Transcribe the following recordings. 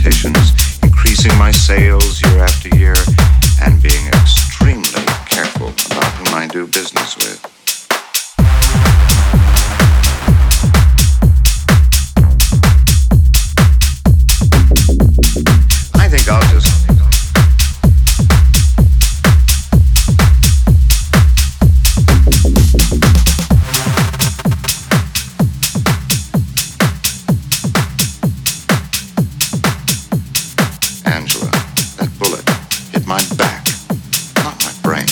competitions, increasing my sales year after year, and being my back, not my brain.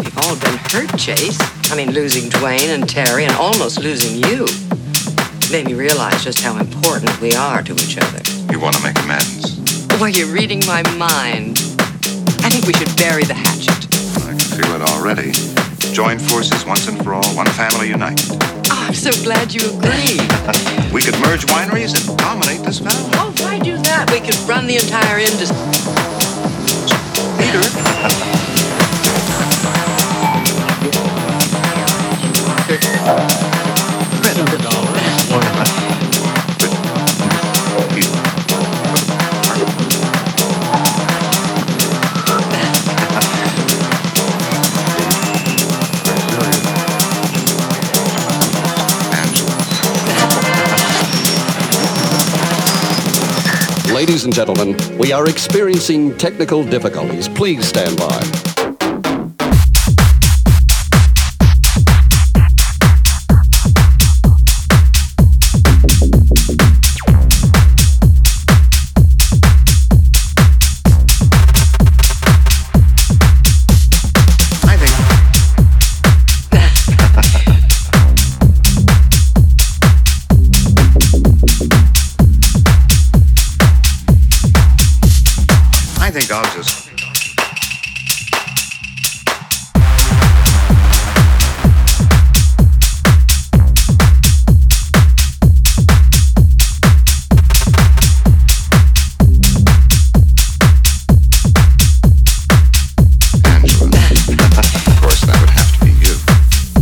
We've all been hurt, Chase. I mean, losing Dwayne and Terry and almost losing you. Made me realize just how important we are to each other. You want to make amends? Well, you're reading my mind. I think we should bury the hatchet. I can feel it already. Join forces once and for all, one family united. I'm so glad you agree. We could merge wineries and dominate this valley. oh, why do that? We could run the entire industry. Ladies and gentlemen, we are experiencing technical difficulties. Please stand by. Think I'll just